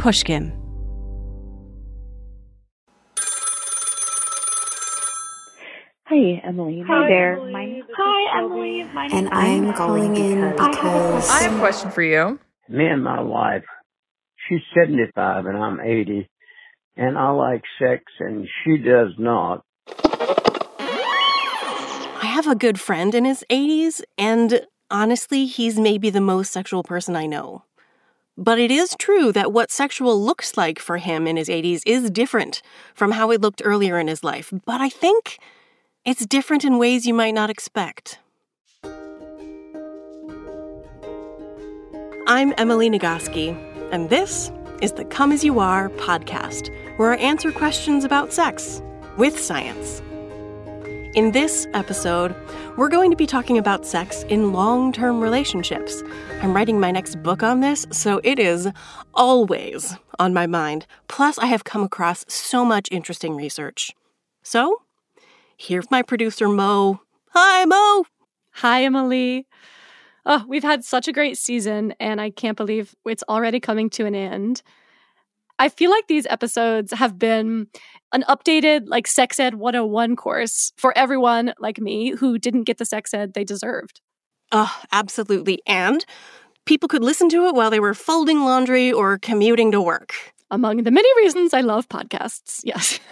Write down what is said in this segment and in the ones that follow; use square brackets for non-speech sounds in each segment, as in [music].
Pushkin. Hi, Emily. Hi there. Emily. My Hi, Emily. My And I'm calling in because I have a question for you. me and my wife, she's 75 and I'm 80, and I like sex and she does not. I have a good friend in his 80s, and honestly, he's maybe the most sexual person I know. But it is true that what sexual looks like for him in his 80s is different from how it looked earlier in his life. But I think it's different in ways you might not expect. I'm Emily Nagoski, and this is the Come As You Are podcast, where I answer questions about sex with science. In this episode, we're going to be talking about sex in long term relationships. I'm writing my next book on this, so it is always on my mind. Plus, I have come across so much interesting research. So, here's my producer, Mo. Hi, Mo! Hi, Emily. Oh, we've had such a great season, and I can't believe it's already coming to an end. I feel like these episodes have been an updated, like, Sex Ed 101 course for everyone like me who didn't get the sex ed they deserved. Oh, absolutely. And people could listen to it while they were folding laundry or commuting to work. Among the many reasons I love podcasts, yes. [laughs]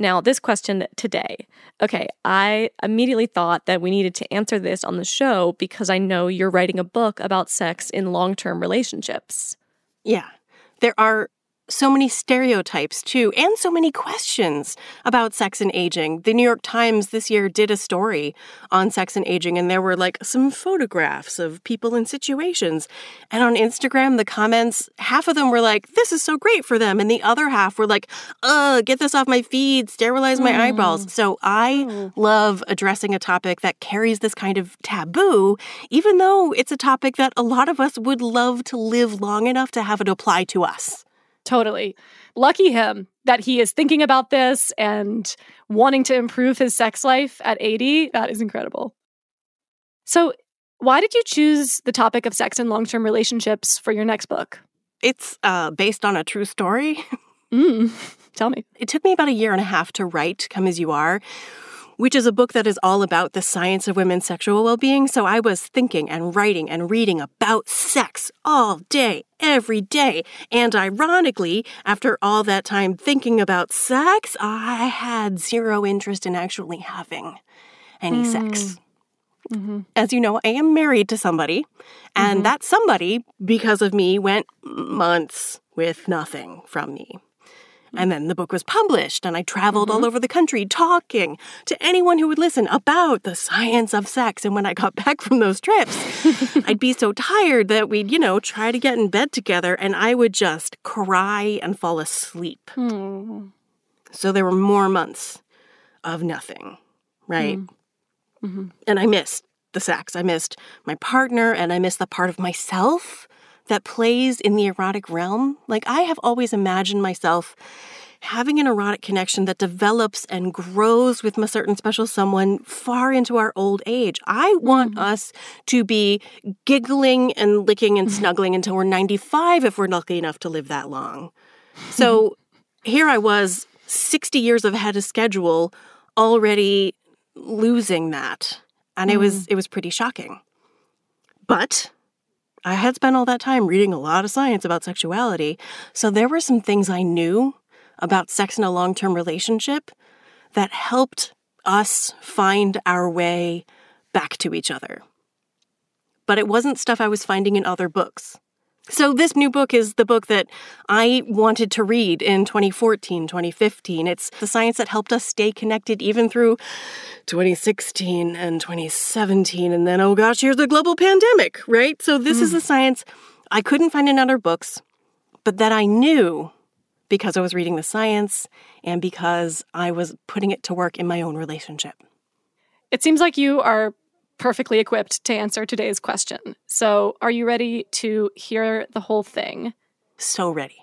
Now, this question today. Okay, I immediately thought that we needed to answer this on the show because I know you're writing a book about sex in long term relationships. Yeah. There are so many stereotypes, too, and so many questions about sex and aging. The New York Times this year did a story on sex and aging, and there were like some photographs of people in situations. And on Instagram, the comments, half of them were like, this is so great for them. And the other half were like, ugh, get this off my feed, sterilize my mm. eyeballs." So I oh. love addressing a topic that carries this kind of taboo, even though it's a topic that a lot of us would love to live long enough to have it apply to us. Totally. Lucky him that he is thinking about this and wanting to improve his sex life at 80. That is incredible. So, why did you choose the topic of sex and long term relationships for your next book? It's uh, based on a true story. [laughs] Mm, [laughs] tell me. It took me about a year and a half to write Come As You Are, which is a book that is all about the science of women's sexual well being. So I was thinking and writing and reading about sex all day, every day. And ironically, after all that time thinking about sex, I had zero interest in actually having any mm. sex. Mm-hmm. As you know, I am married to somebody, and mm-hmm. that somebody, because of me, went months with nothing from me. And then the book was published, and I traveled all mm-hmm. over the country talking to anyone who would listen about the science of sex. And when I got [laughs] back from those trips, [laughs] I'd be so tired that we'd, you know, try to get in bed together, and I would just cry and fall asleep. Hmm. So there were more months of nothing, right? Mm. Mm-hmm. And I missed the sex. I missed my partner, and I missed the part of myself that plays in the erotic realm. Like, I have always imagined myself having an erotic connection that develops and grows with a certain special someone far into our old age. I want mm-hmm. us to be giggling and licking and [laughs] snuggling until we're 95 if we're lucky enough to live that long. So [laughs] here I was, 60 years ahead of schedule, already losing that. And it was mm. it was pretty shocking. But I had spent all that time reading a lot of science about sexuality, so there were some things I knew about sex in a long-term relationship that helped us find our way back to each other. But it wasn't stuff I was finding in other books. So, this new book is the book that I wanted to read in 2014, 2015. It's the science that helped us stay connected even through 2016 and 2017. And then, oh gosh, here's a global pandemic, right? So, this is hmm. the science I couldn't find in other books, but that I knew because I was reading the science and because I was putting it to work in my own relationship. It seems like you are perfectly equipped to answer today's question. So, are you ready to hear the whole thing? So ready.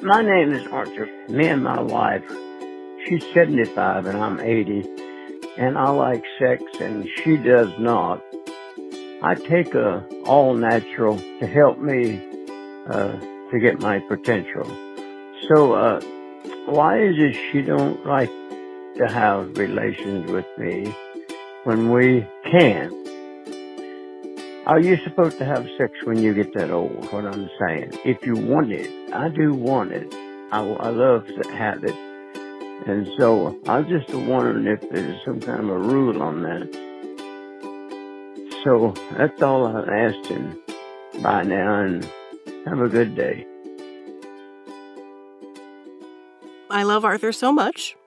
My name is Arthur. Me and my wife, she's 75 and I'm 80, and I like sex and she does not. I take a all natural to help me uh, to get my potential. So, uh, why is it she don't like to have relations with me when we can? Are you supposed to have sex when you get that old? What I'm saying, if you want it, I do want it. I, I love to have it, and so I was just wondering if there's some kind of a rule on that. So that's all I'm asking by now, and have a good day. I love Arthur so much.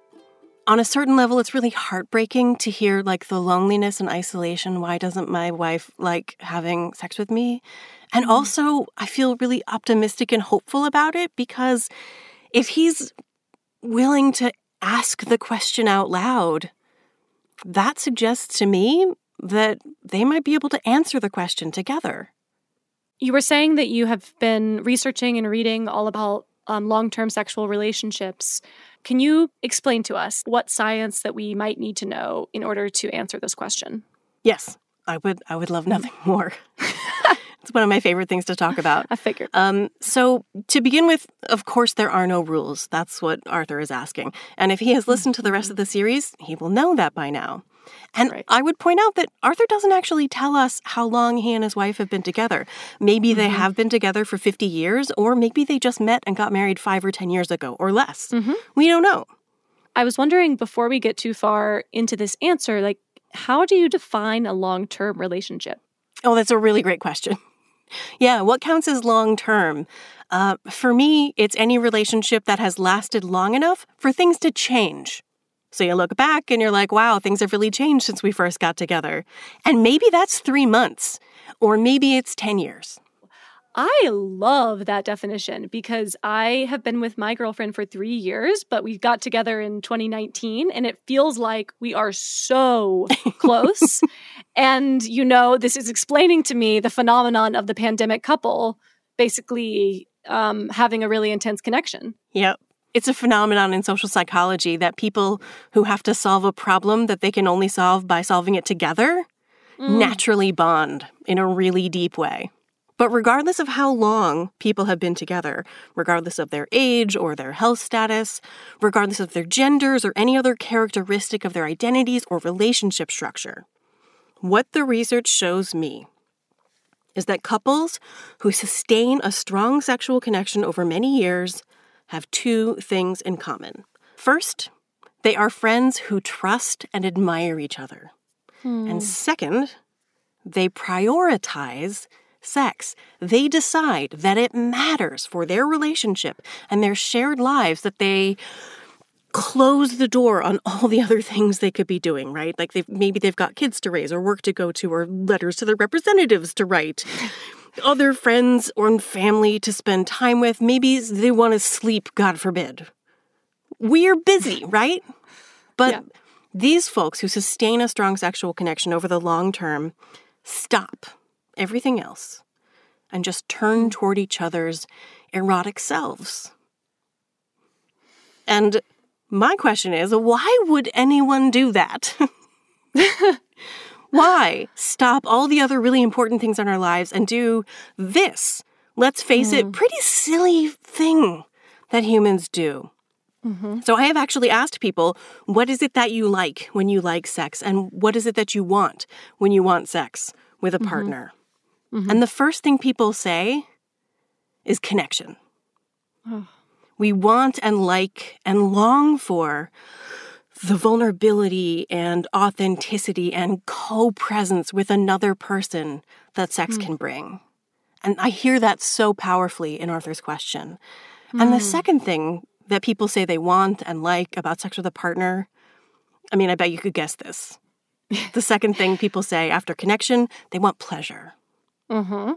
On a certain level, it's really heartbreaking to hear like the loneliness and isolation. Why doesn't my wife like having sex with me? And mm-hmm. also, I feel really optimistic and hopeful about it because if he's willing to ask the question out loud, that suggests to me that they might be able to answer the question together. You were saying that you have been researching and reading all about um, long term sexual relationships. Can you explain to us what science that we might need to know in order to answer this question? Yes, I would. I would love nothing [laughs] more. [laughs] it's one of my favorite things to talk about. I figured. Um, so, to begin with, of course, there are no rules. That's what Arthur is asking. And if he has listened to the rest of the series, he will know that by now. And Right. I would point out that Arthur doesn't actually tell us how long he and his wife have been together. Maybe they have been together for 50 years, or maybe they just met and got married five or 10 years ago, or less. We don't know. I was wondering before we get too far into this answer, like, how do you define a long term relationship? Oh, that's a really great question. [laughs] Yeah, what counts as long term? Uh, for me, it's any relationship that has lasted long enough for things to change. So you look back and you're like, wow, things have really changed since we first got together. And maybe that's three months, or maybe it's 10 years. I love that definition because I have been with my girlfriend for three years, but we got together in 2019 and it feels like we are so [laughs] close. and, you know, this is explaining to me the phenomenon of the pandemic couple basically um, having a really intense connection. Yep. It's a phenomenon in social psychology that people who have to solve a problem that they can only solve by solving it together mm. naturally bond in a really deep way. But regardless of how long people have been together, regardless of their age or their health status, regardless of their genders or any other characteristic of their identities or relationship structure, what the research shows me is that couples who sustain a strong sexual connection over many years have two things in common. First, they are friends who trust and admire each other. Hmm. And second, they prioritize sex. They decide that it matters for their relationship and their shared lives that they close the door on [laughs] all the other things they could be doing, right? Like they've maybe they've got kids to raise or work to go to or letters to their representatives to write. Other friends or family to spend time with. Maybe they want to sleep, God forbid. We're busy, [laughs] right? But Yeah. these folks who sustain a strong sexual connection over the long term stop everything else and just turn mm. toward each other's erotic selves. And my question is why would anyone do that? [laughs] [laughs] why stop all the other really important things in our lives and do this? Let's face it, mm. pretty silly thing that humans do. Mm-hmm. So I have actually asked people, what is it that you like when you like sex? And what is it that you want when you want sex with a mm-hmm. partner? Mm-hmm. And the first thing people say is connection. We want and like and long for the vulnerability and authenticity and co presence with another person that sex can bring. And I hear that so powerfully in Arthur's question. And the second thing that people say they want and like about sex with a partner, I mean, I bet you could guess this. [laughs] the second thing people say after connection, they want pleasure. Mm-hmm.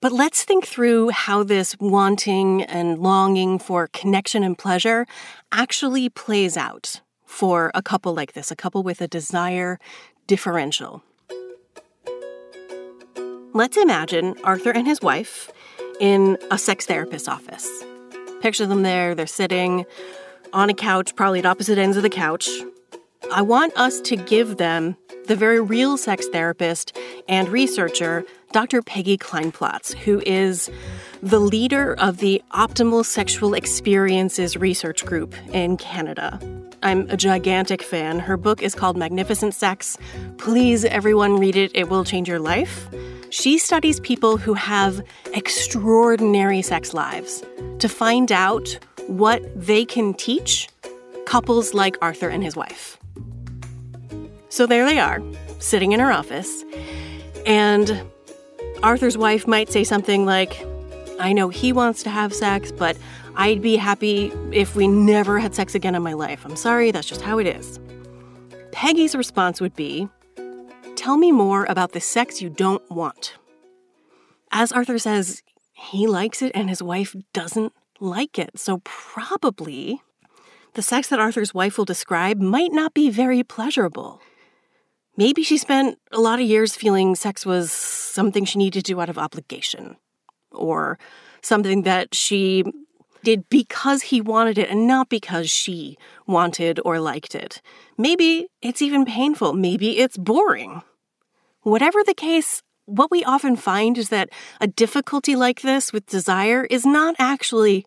But let's think through how this wanting and longing for connection and pleasure actually plays out for a couple like this, a couple with a desire differential. Let's imagine Arthur and his wife in a sex therapist's office. Picture them there, they're sitting on a couch, probably at opposite ends of the couch. I want us to give them, the very real sex therapist and researcher, Dr. Peggy Kleinplatz, who is the leader of the Optimal Sexual Experiences Research Group in Canada. I'm a gigantic fan. Her book is called Magnificent Sex. Please, everyone, read it. It will change your life. She studies people who have extraordinary sex lives to find out what they can teach couples like Arthur and his wife. So there they are, sitting in her office, and Arthur's wife might say something like, I know he wants to have sex, but I'd be happy if we never had sex again in my life. I'm sorry, that's just how it is. Peggy's response would be, Tell me more about the sex you don't want. As Arthur says, he likes it and his wife doesn't like it. So probably the sex that Arthur's wife will describe might not be very pleasurable. Maybe she spent a lot of years feeling sex was something she needed to do out of obligation, or something that she did because he wanted it and not because she wanted or liked it. Maybe it's even painful. Maybe it's boring. Whatever the case, what we often find is that a difficulty like this with desire is not actually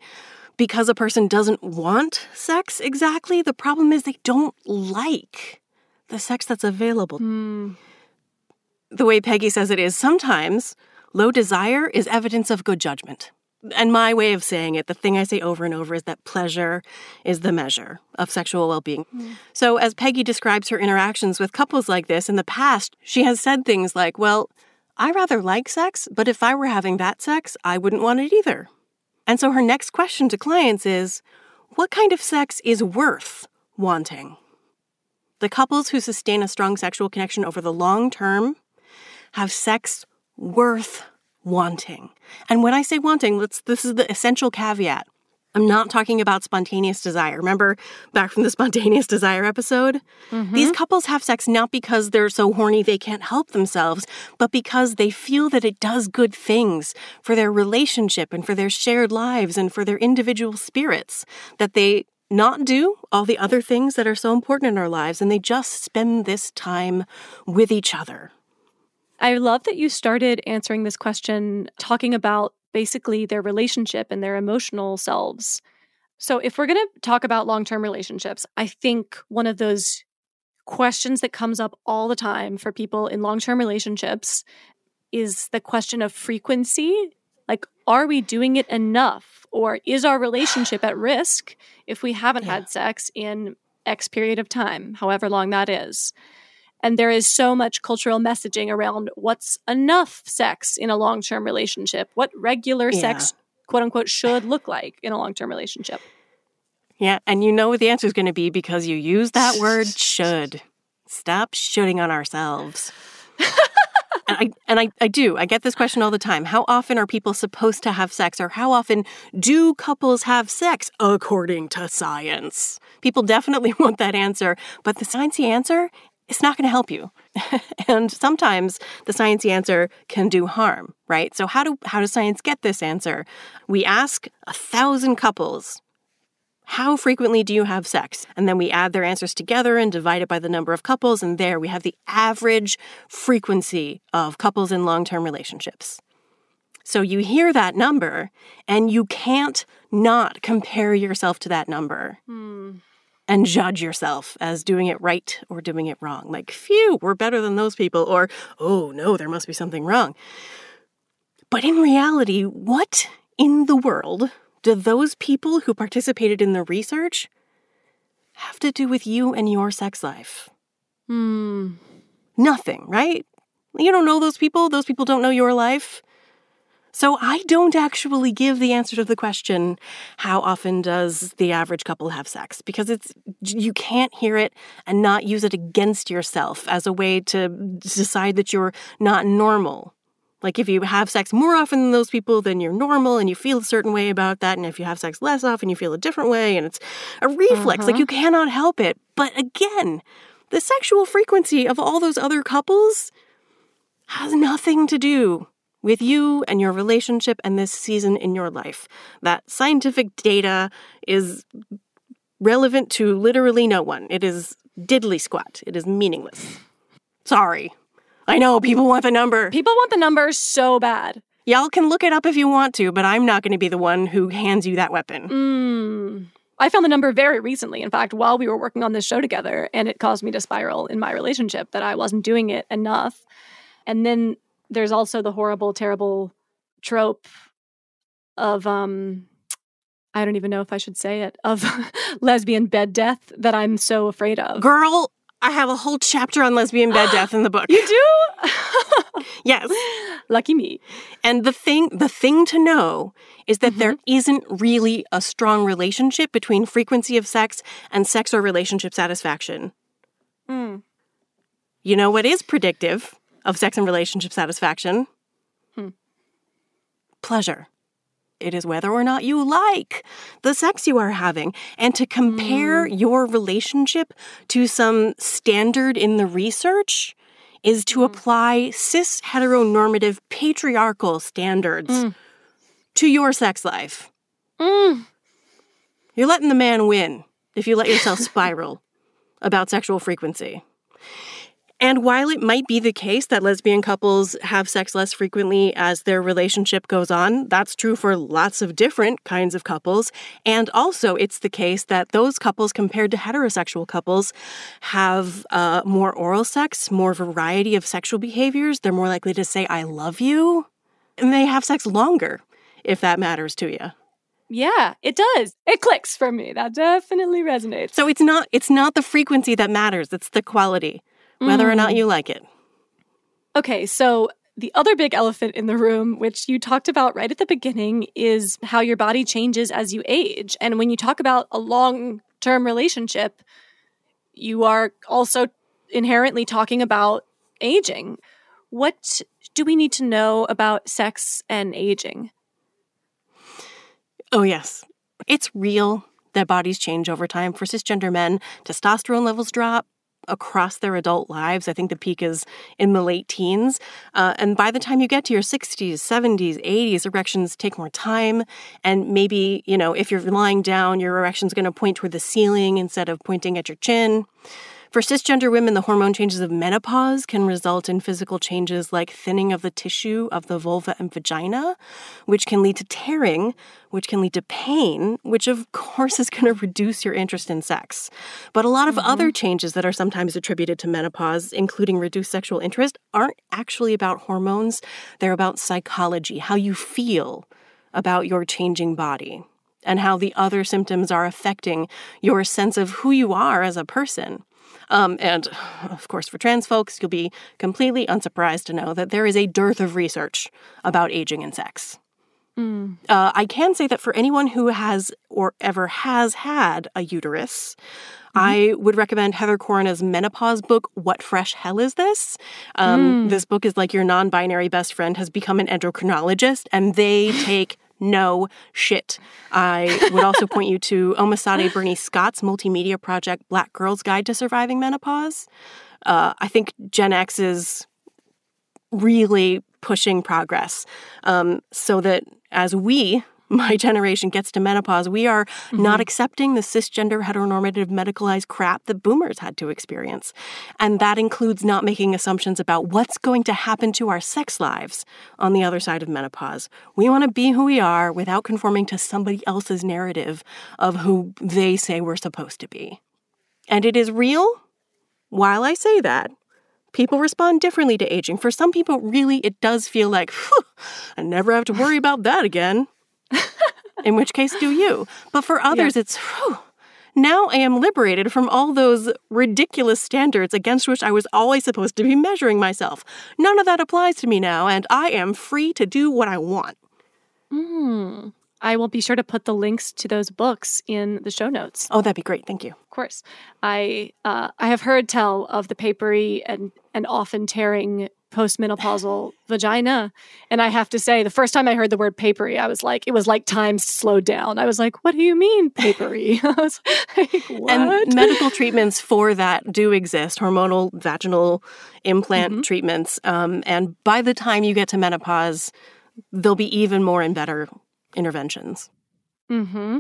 because a person doesn't want sex exactly. The problem is they don't like the sex that's available. Mm. The way Peggy says it is sometimes low desire is evidence of good judgment. And my way of saying it, the thing I say over and over is that pleasure is the measure of sexual well being. Mm. So, as Peggy describes her interactions with couples like this in the past, she has said things like, Well, I rather like sex, but if I were having that sex, I wouldn't want it either. And so her next question to clients is, What kind of sex is worth wanting? The couples who sustain a strong sexual connection over the long term have sex worth wanting. And when I say wanting, let's this is the essential caveat. I'm not talking about spontaneous desire. Remember back from the [laughs] spontaneous desire episode? Mm-hmm. These couples have sex not because they're so horny they can't help themselves, but because they feel that it does good things for their relationship and for their shared lives and for their individual spirits. That they not do all the other things that are so important in our lives and they just spend this time with each other. I love that you started answering this question talking about basically their relationship and their emotional selves. So, if we're going to talk about long term relationships, I think one of those questions that comes up all the time for people in long term relationships is the question of frequency. Like, are we doing it enough? Or is our relationship at risk if we haven't Yeah. had sex in X period of time, however long that is? And there is so much cultural messaging around what's enough sex in a long term relationship, what regular Yeah. sex, quote unquote, should look like in a long term relationship. Yeah, and you know what the answer is going to be because you use that [laughs] word should. Stop shooting on ourselves. [laughs] and I and I, I do. I get this question all the time. How often are people supposed to have sex or how often do couples have sex according to science? People definitely [laughs] want that answer, but the sciencey answer is not going to help you. [laughs] and sometimes the science answer can do harm, right? So how do how does science get this answer? We ask a thousand couples how frequently do you have sex? And then we add their answers together and divide it by the number of couples, and there we have the average frequency of couples in long term relationships. So you hear that number, and you can't not compare yourself to that number hmm. And judge yourself as doing it right or doing it wrong. Like, phew, we're better than those people, or oh no, there must be something wrong. But in reality, what in the world do those people who participated in the research have to do with you and your sex life? Hmm. Nothing, right? You don't know those people. Those people don't know your life. So I don't actually give the answer to the question, how often does the average couple have sex? Because it's you can't hear it and not use it against yourself as a way to decide that you're not normal. Like if you have sex more often than those people, then you're normal and you feel a certain way about that. And if you have sex less often, you feel a different way. And it's a reflex. Like mm-hmm. you cannot help it. But again, the sexual frequency of all those other couples has nothing to do with you and your relationship and this season in your life. That scientific data is relevant to literally no one. It is diddly squat. It is meaningless. Sorry. I know people want the number. People want the number so bad. Y'all can look it up if you want to, but I'm not going to be the one who hands you that weapon. Mm. I found the number very recently, in fact, while we were working on this show together, and it caused me to spiral in my relationship that I wasn't doing it enough. And then there's also the horrible, terrible trope of um I don't even know if I should say it, of [laughs] lesbian bed death that I'm so afraid of. Girl, I have a whole chapter on lesbian bed death in the book. [gasps] You do? [laughs] yes. [laughs] Lucky me. And the thing the thing to know is that there isn't really a strong relationship between frequency of sex and sex or relationship satisfaction. Mm. You know what is predictive of sex and relationship satisfaction? Hmm. Pleasure. It is whether or not you like the sex you are having. And to compare your relationship to some standard in the research is to apply cis heteronormative patriarchal standards to your sex life. Mm. You're letting the man win if you let yourself spiral about sexual frequency. And while it might be the case that lesbian couples have sex less frequently as their relationship goes on, that's true for lots of different kinds of couples. And also, it's the case that those couples, compared to heterosexual couples, have uh, more oral sex, more variety of sexual behaviors. They're more likely to say, I love you. And they have sex longer, if that matters to you. Yeah, it does. It clicks for me. That definitely resonates. So it's not it's not the frequency that matters, it's the quality, whether or not mm. you like it. Okay, so the other big elephant in the room, which you talked about right at the beginning, is how your body changes as you age. And when you talk about a long term relationship, you are also inherently talking about aging. What do we need to know about sex and aging? Oh, yes. It's real that bodies change over time. For cisgender men, testosterone levels drop across their adult lives. I think the peak is in the late teens. Uh, and by the time you get to your 60s, 70s, 80s, erections take more time. And maybe, you know, if you're lying down, your erection's going to point toward the ceiling instead of pointing at your chin. For cisgender women, the hormone changes of menopause can result in physical changes like thinning of the tissue of the vulva and vagina, which can lead to tearing, which can lead to pain, which of course is going to reduce your interest in sex. But a lot of mm-hmm. other changes that are sometimes attributed to menopause, including reduced sexual interest, aren't actually about hormones. They're about psychology, how you feel about your changing body and how the other symptoms are affecting your sense of who you are as a person. Um, and of course, for trans folks, you'll be completely unsurprised to know that there is a dearth of research about aging and sex. Uh, I can say that for anyone who has or ever has had a uterus, I would recommend Heather Corinna's menopause book, What Fresh Hell Is This? Um, This book is like your non binary best friend has become an endocrinologist, and they [laughs] take no shit. I would also point you to Omisade Burney-Scott's multimedia project, Black Girl's Guide to Surviving Menopause. Uh, I think Gen X is really pushing progress um, so that as we, my generation, gets to menopause, we are mm-hmm. not accepting the cisgender heteronormative medicalized crap that boomers had to experience. And that includes not making assumptions about what's going to happen to our sex lives on the other side of menopause. We want to be who we are without conforming to somebody else's narrative of who they say we're supposed to be. And it is real. While I say that, people respond differently to aging. For some people, really, it does feel like, "Phew, I never have to worry about that again. In which case, do you? But for others, it's, "Phew, now I am liberated from all those ridiculous standards against which I was always supposed to be measuring myself. None of that applies to me now, and I am free to do what I want. Hmm. I will be sure to put the links to those books in the show notes. Oh, that'd be great. Thank you. Of course, I uh, I have heard tell of the papery and and often tearing postmenopausal vagina, and I have to say, the first time I heard the word papery, I was like, it was like time slowed down. I was like, what do you mean papery? [laughs] I was like, what? And medical treatments [laughs] for that do exist hormonal vaginal implant treatments. Um, and by the time you get to menopause, there'll be even more and better interventions. Mm-hmm.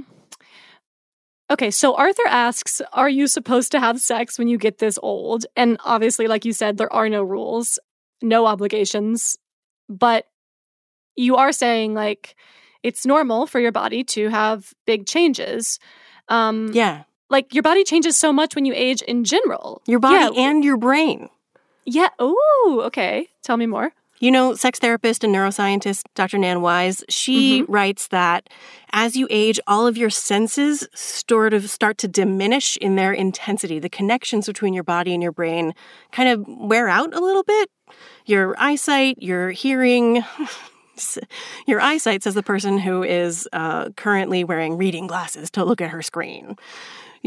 Okay, so Arthur asks, Are you supposed to have sex when you get this old? And obviously, like you said, there are no rules. No obligations, but you are saying like it's normal for your body to have big changes. Um, Yeah. like your body changes so much when you age in general. Your body Yeah. and your brain. Yeah. Oh, okay. Tell me more. You know, sex therapist and neuroscientist Dr. Nan Wise, she writes that as you age, all of your senses sort of start to diminish in their intensity. The connections between your body and your brain kind of wear out a little bit. Your eyesight, your hearing, [laughs] your eyesight, says the person who is uh, currently wearing reading glasses to look at her screen.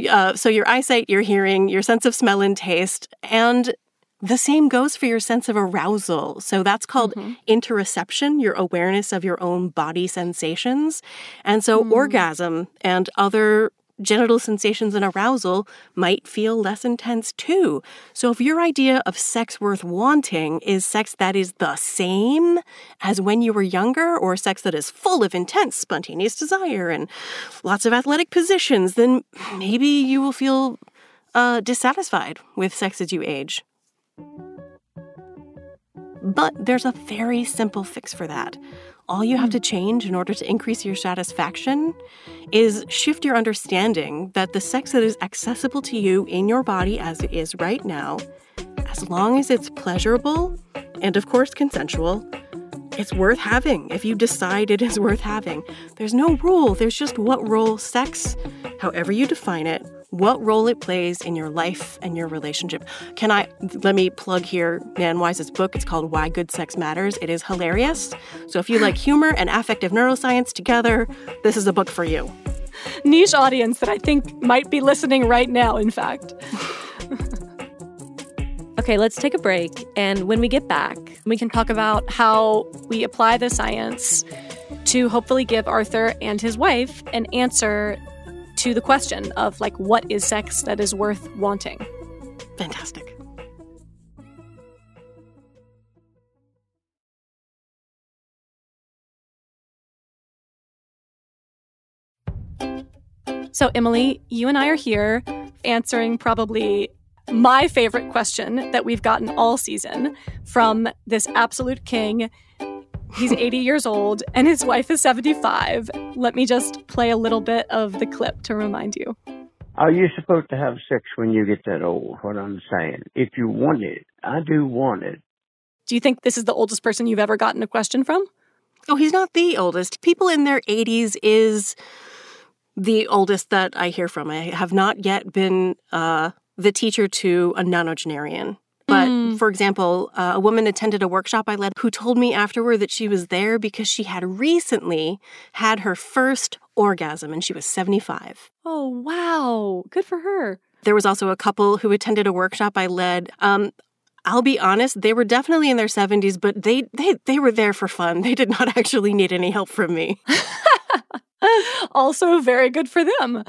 Uh, so, your eyesight, your hearing, your sense of smell and taste, and the same goes for your sense of arousal. So that's called interoception, your awareness of your own body sensations. And so orgasm and other genital sensations and arousal might feel less intense too. So if your idea of sex worth wanting is sex that is the same as when you were younger or sex that is full of intense spontaneous desire and lots of athletic positions, then maybe you will feel uh, dissatisfied with sex as you age. But there's a very simple fix for that. All you have to hmm. change in order to increase your satisfaction is shift your understanding that the sex that is accessible to you in your body as it is right now, as long as it's pleasurable and, of course, consensual, it's worth having if you decide it is worth having. There's no rule, there's just what role sex, however you define it, what role it plays in your life and your relationship. Can I let me plug here Nan Wise's book? It's called Why Good Sex Matters. It is hilarious. So if you like humor and affective neuroscience together, this is a book for you. Niche audience that I think might be listening right now, in fact. Okay, let's take a break. And when we get back, We can talk about how we apply the science to hopefully give Arthur and his wife an answer to the question of like what is sex that is worth wanting. Fantastic. So, Emily, you and I are here answering probably my favorite question that we've gotten all season from this absolute king. He's 80 [laughs] years old and his wife is 75. Let me just play a little bit of the clip to remind you. Are you supposed to have sex when you get that old? What I'm saying. If you want it, I do want it. Do you think this is the oldest person you've ever gotten a question from? Oh, he's not the oldest. People in their 80s is the oldest that I hear from. I have not yet been uh, the teacher to a nonagenarian. But Mm. for example, uh, a woman attended a workshop I led who told me afterward that she was there because she had recently had her first orgasm and she was 75. Oh, wow. Good for her. There was also a couple who attended a workshop I led. Um, I'll be honest, they were definitely in their 70s, but they, they, they were there for fun. They did not [laughs] actually need any help from me. [laughs] also very good for them.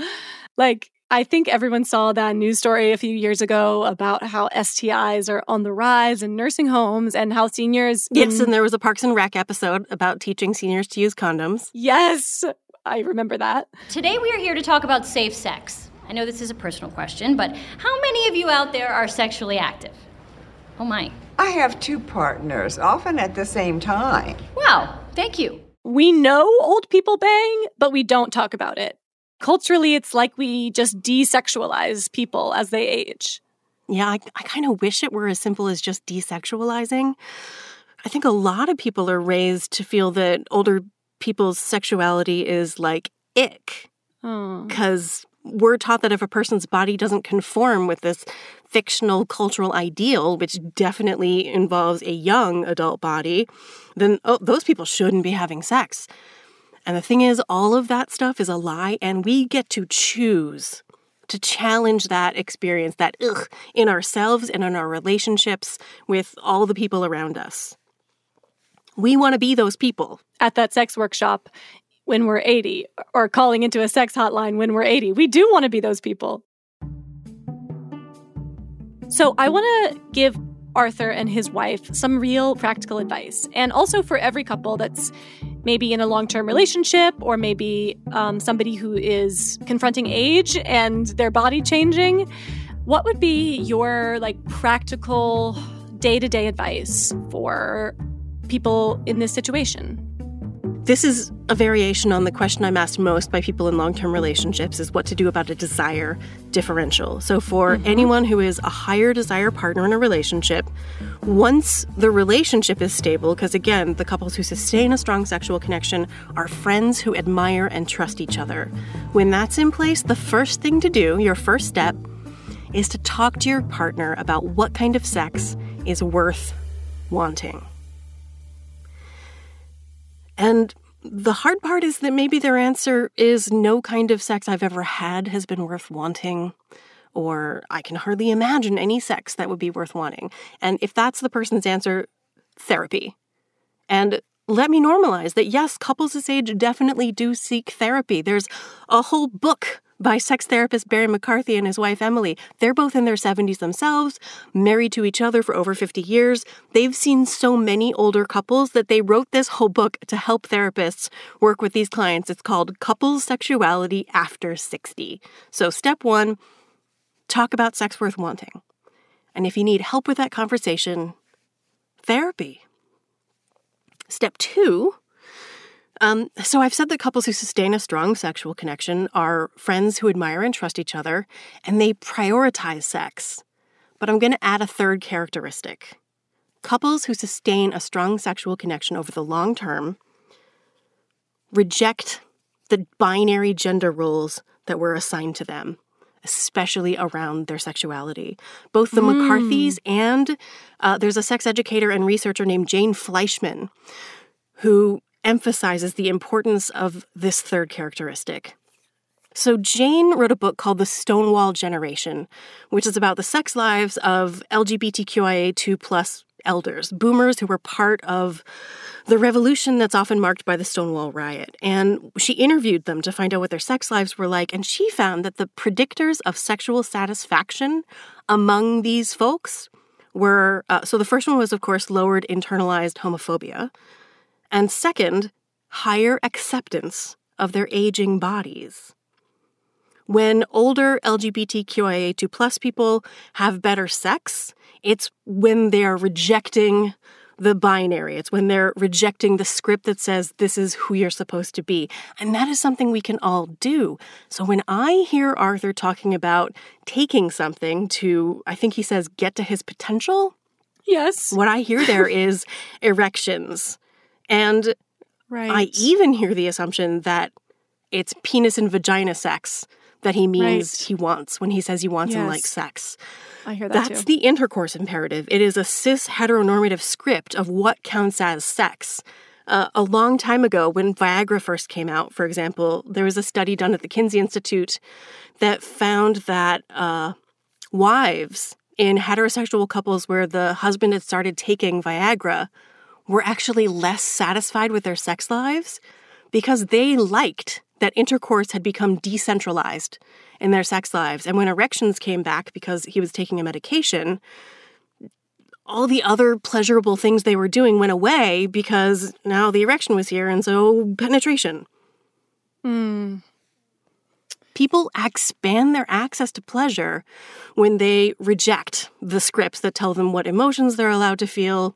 Like, I think everyone saw that news story a few years ago about how STIs are on the rise in nursing homes and how seniors. Yes, and there was a Parks and Rec episode about teaching seniors to use condoms. yes, I remember that. Today we are here to talk about safe sex. I know this is a personal question, but how many of you out there are sexually active? Oh my. I have two partners, often at the same time. Wow, thank you. We know old people bang, but we don't talk about it. Culturally, it's like we just desexualize people as they age. Yeah, I, I kind of wish it were as simple as just desexualizing. I think a lot of people are raised to feel that older people's sexuality is like ick Oh. because we're taught that if a person's body doesn't conform with this fictional cultural ideal, which definitely involves a young adult body, then oh, those people shouldn't be having sex. And the thing is, all of that stuff is a lie, and we get to choose to challenge that experience, that ugh, in ourselves and in our relationships with all the people around us. We want to be those people. At that sex workshop when we're 80 or calling into a sex hotline when we're 80. We do want to be those people. So I want to give Arthur and his wife some real practical advice. And also for every couple that's maybe in a long term relationship or maybe um, somebody who is confronting age and their body changing. What would be your like practical day to day advice for people in this situation? This is a variation on the question I'm asked most by people in long term relationships is what to do about a desire differential. So, for mm-hmm. anyone who is a higher desire partner in a relationship, once the relationship is stable, because again, the couples who sustain a strong sexual connection are friends who admire and trust each other. When that's in place, the first thing to do, your first step, is to talk to your partner about what kind of sex is worth wanting. And the hard part is that maybe their answer is no kind of sex I've ever had has been worth wanting, or I can hardly imagine any sex that would be worth wanting. And if that's the person's answer, therapy. And let me normalize that yes, couples this age definitely do seek therapy. There's a whole book by sex therapist Barry McCarthy and his wife Emily. They're both in their 70s themselves, married to each other for over 50 years. They've seen so many older couples that they wrote this whole book to help therapists work with these clients. It's called Couples Sexuality After 60. So, step one talk about sex worth wanting. And if you need help with that conversation, therapy. Step two um, so I've said that couples who sustain a strong sexual connection are friends who admire and trust each other, and they prioritize sex. But I'm going to add a third characteristic. Couples who sustain a strong sexual connection over the long term reject the binary gender roles that were assigned to them, especially around their sexuality. Both the mm. McCarthys and uh, there's a sex educator and researcher named Jane Fleishman who emphasizes the importance of this third characteristic. So, Jane wrote a book called The Stonewall Generation, which is about the sex lives of LGBTQIA2 plus elders, boomers who were part of the revolution that's often marked by the Stonewall riot. And she interviewed them to find out what their sex lives were like, and she found that the predictors of sexual satisfaction among these folks were uh, so the first one was, of course, lowered internalized homophobia. And second, higher acceptance of their aging bodies. When older LGBTQIA2 plus people have better sex, it's when they're rejecting the binary. It's when they're rejecting the script that says this is who you're supposed to be. And that is something we can all do. So when I hear Arthur talking about taking something to, I think he says, get to his potential. Yes. What I hear there [laughs] is erections, and right. I even hear the assumption that it's penis and vagina sex that he means right. he wants when he says he wants yes. and likes sex. I hear that That's too. the intercourse imperative. It is a cis heteronormative script of what counts as sex. Uh, a long time ago, when Viagra first came out, for example, there was a study done at the Kinsey Institute that found that uh, wives in heterosexual couples where the husband had started taking Viagra were actually less satisfied with their sex lives because they liked that intercourse had become decentralized in their sex lives. And when erections came back because he was taking a medication, all the other pleasurable things they were doing went away because now the erection was here and so penetration. Hmm. People expand their access to pleasure when they reject the scripts that tell them what emotions they're allowed to feel,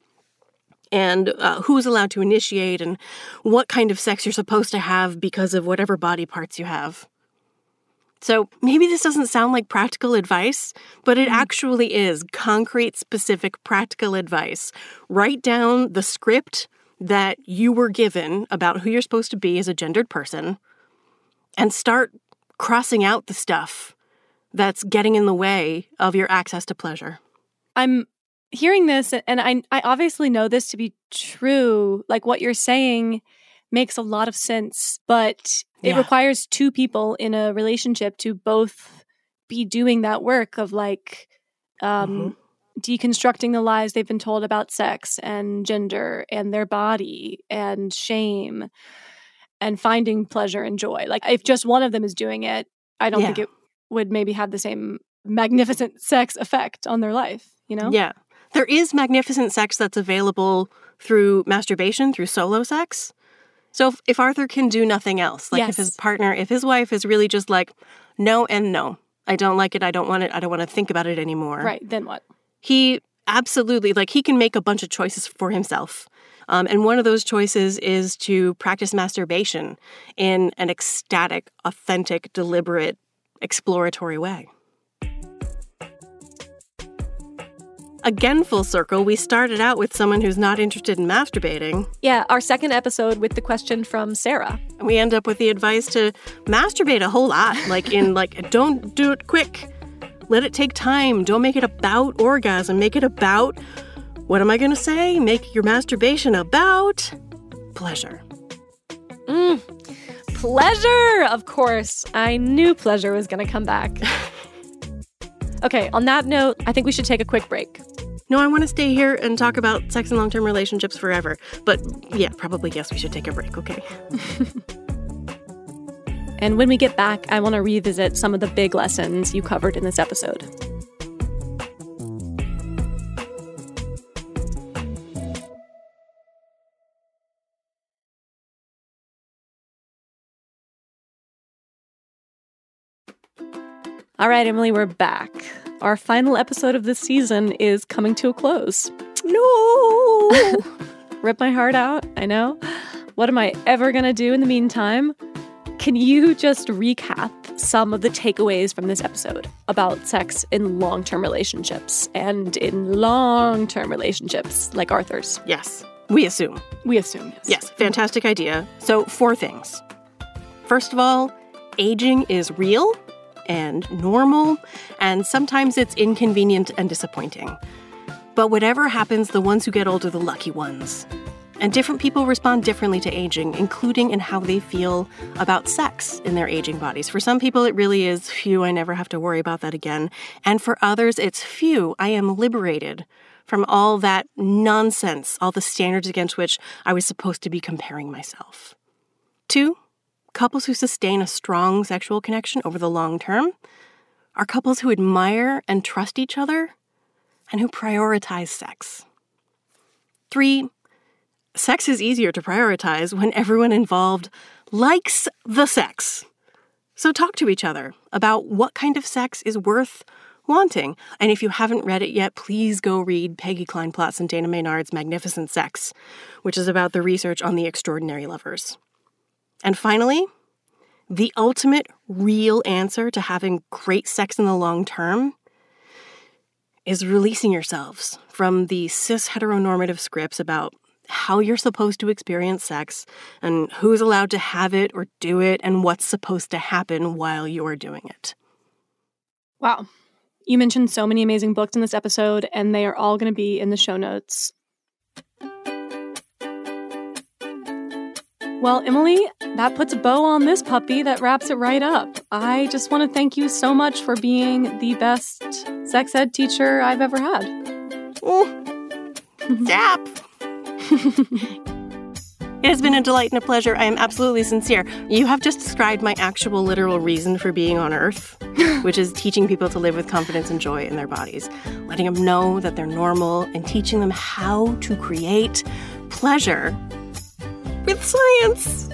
and uh, who's allowed to initiate and what kind of sex you're supposed to have because of whatever body parts you have. So maybe this doesn't sound like practical advice, but it mm. actually is concrete, specific, practical advice. Write down the script that you were given about who you're supposed to be as a gendered person and start crossing out the stuff that's getting in the way of your access to pleasure. I'm hearing this and I I obviously know this to be true, like what you're saying makes a lot of sense, but it yeah. requires two people in a relationship to both be doing that work of like um mm-hmm. deconstructing the lies they've been told about sex and gender and their body and shame and finding pleasure and joy. Like if just one of them is doing it, I don't yeah. think it would maybe have the same magnificent sex effect on their life, you know? Yeah. There is magnificent sex that's available through masturbation, through solo sex. So if, if Arthur can do nothing else, like yes. if his partner, if his wife is really just like, no and no, I don't like it, I don't want it, I don't want to think about it anymore. Right, then what? He absolutely. Like he can make a bunch of choices for himself. Um, and one of those choices is to practice masturbation in an ecstatic, authentic, deliberate, exploratory way. Again, full circle, we started out with someone who's not interested in masturbating. Yeah, our second episode with the question from Sarah. And we end up with the advice to masturbate a whole lot. Like, in, like, don't do it quick. Let it take time. Don't make it about orgasm. Make it about, what am I going to say? Make your masturbation about pleasure. Mm, pleasure, of course. I knew pleasure was going to come back. [laughs] okay, on that note, I think we should take a quick break. No, I want to stay here and talk about sex and long term relationships forever. But yeah, probably yes, we should take a break, okay? [laughs] and when we get back, I want to revisit some of the big lessons you covered in this episode. All right, Emily, we're back. Our final episode of this season is coming to a close. No! [laughs] Rip my heart out, I know. What am I ever going to do in the meantime? Can you just recap some of the takeaways from this episode about sex in long term relationships and in long term relationships like Arthur's? Yes, we assume. We assume, yes. Yes, fantastic idea. So, four things. First of all, aging is real and normal, and sometimes it's inconvenient and disappointing. But whatever happens, the ones who get old are the lucky ones. And different people respond differently to aging, including in how they feel about sex in their aging bodies. For some people, it really is, phew, I never have to worry about that again. And for others, it's, phew, I am liberated from all that nonsense, all the standards against which I was supposed to be comparing myself. Two, couples who sustain a strong sexual connection over the long term are couples who admire and trust each other and who prioritize sex. Three, sex is easier to prioritize when everyone involved likes the sex. So talk to each other about what kind of sex is worth wanting. And if you haven't read it yet, please go read Peggy Kleinplatz and Dana Ménard's Magnificent Sex, which is about the research on the extraordinary lovers. And finally, the ultimate real answer to having great sex in the long term is releasing yourselves from the cis heteronormative scripts about how you're supposed to experience sex and who's allowed to have it or do it and what's supposed to happen while you're doing it. Wow. You mentioned so many amazing books in this episode, and they are all going to be in the show notes. Well, Emily, that puts a bow on this puppy that wraps it right up. I just want to thank you so much for being the best sex ed teacher I've ever had. Oh, zap! [laughs] it has been a delight and a pleasure. I am absolutely sincere. You have just described my actual literal reason for being on Earth, [laughs] which is teaching people to live with confidence and joy in their bodies, letting them know that they're normal, and teaching them how to create pleasure with science.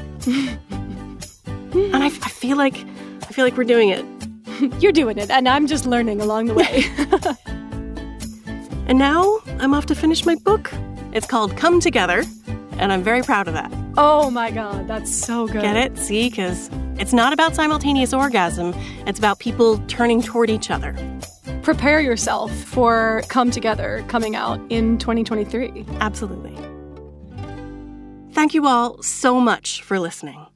and I, I feel like I feel like we're doing it. You're doing it, and I'm just learning along the way. [laughs] and now I'm off to finish my book. It's called Come Together, and I'm very proud of that. Oh my god, that's so good. Get it? See, because it's not about simultaneous orgasm, it's about people turning toward each other. Prepare yourself for Come Together coming out in 2023. Absolutely. Thank you all so much for listening.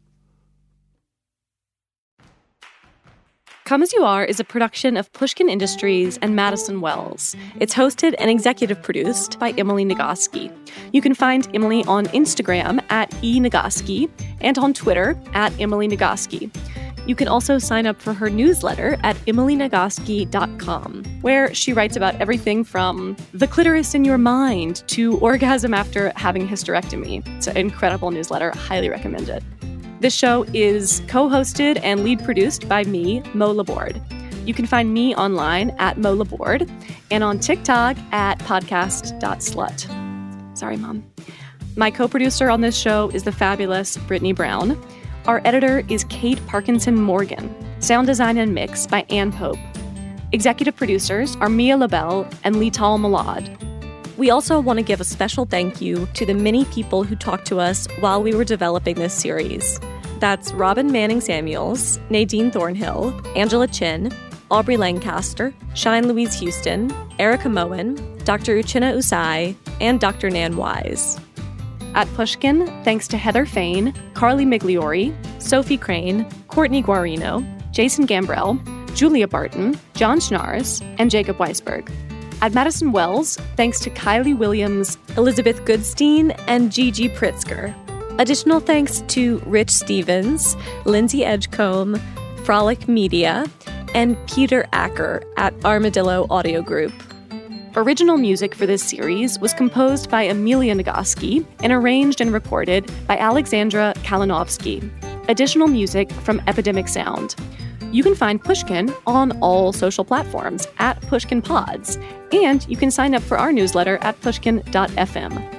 Come As You Are is a production of Pushkin Industries and Madison Wells. It's hosted and executive produced by Emily Nagoski. You can find Emily on Instagram at eNagoski and on Twitter at Emily Nagoski. You can also sign up for her newsletter at emilynagoski.com, where she writes about everything from the clitoris in your mind to orgasm after having hysterectomy. It's an incredible newsletter. Highly recommend it. This show is co hosted and lead produced by me, Mo Laborde. You can find me online at Mo Laborde and on TikTok at podcast.slut. Sorry, Mom. My co producer on this show is the fabulous Brittany Brown. Our editor is Kate Parkinson Morgan. Sound design and mix by Ann Pope. Executive producers are Mia Lobel and Leital Molad. We also want to give a special thank you to the many people who talked to us while we were developing this series. That's Robin Manning Samuels, Nadine Thornhill, Angela Chin, Aubrey Lancaster, Shine Louise Houston, Erika Moen, Dr. Uchenna Ossai, and Dr. Nan Wise. At Pushkin, thanks to Heather Fain, Carly Migliori, Sophie Crane, Courtney Guarino, Jason Gambrell, Julia Barton, John Schnars, and Jacob Weisberg. At Madison Wells, thanks to Kylie Williams, Elizabeth Goodstein, and Gigi Pritzker. Additional thanks to Rich Stevens, Lindsay Edgecombe, Frolic Media, and Peter Acker at Armadillo Audio Group. Original music for this series was composed by Amelia Nagoski and arranged and recorded by Alexandra Kalinovsky. Additional music from Epidemic Sound. You can find Pushkin on all social platforms at Pushkin Pods, and you can sign up for our newsletter at pushkin.fm.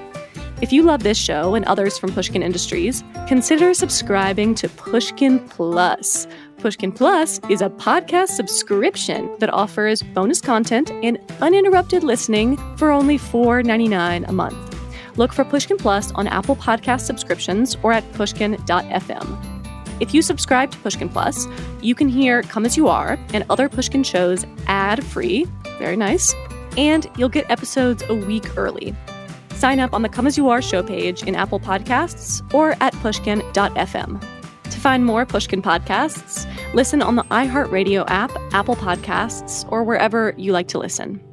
If you love this show and others from Pushkin Industries, consider subscribing to Pushkin Plus. Pushkin Plus is a podcast subscription that offers bonus content and uninterrupted listening for only $4.99 a month. Look for Pushkin Plus on Apple Podcast subscriptions or at pushkin.fm. If you subscribe to Pushkin Plus, you can hear Come As You Are and other Pushkin shows ad free. Very nice. And you'll get episodes a week early. Sign up on the Come As You Are show page in Apple Podcasts or at pushkin.fm. To find more Pushkin podcasts, listen on the iHeartRadio app, Apple Podcasts, or wherever you like to listen.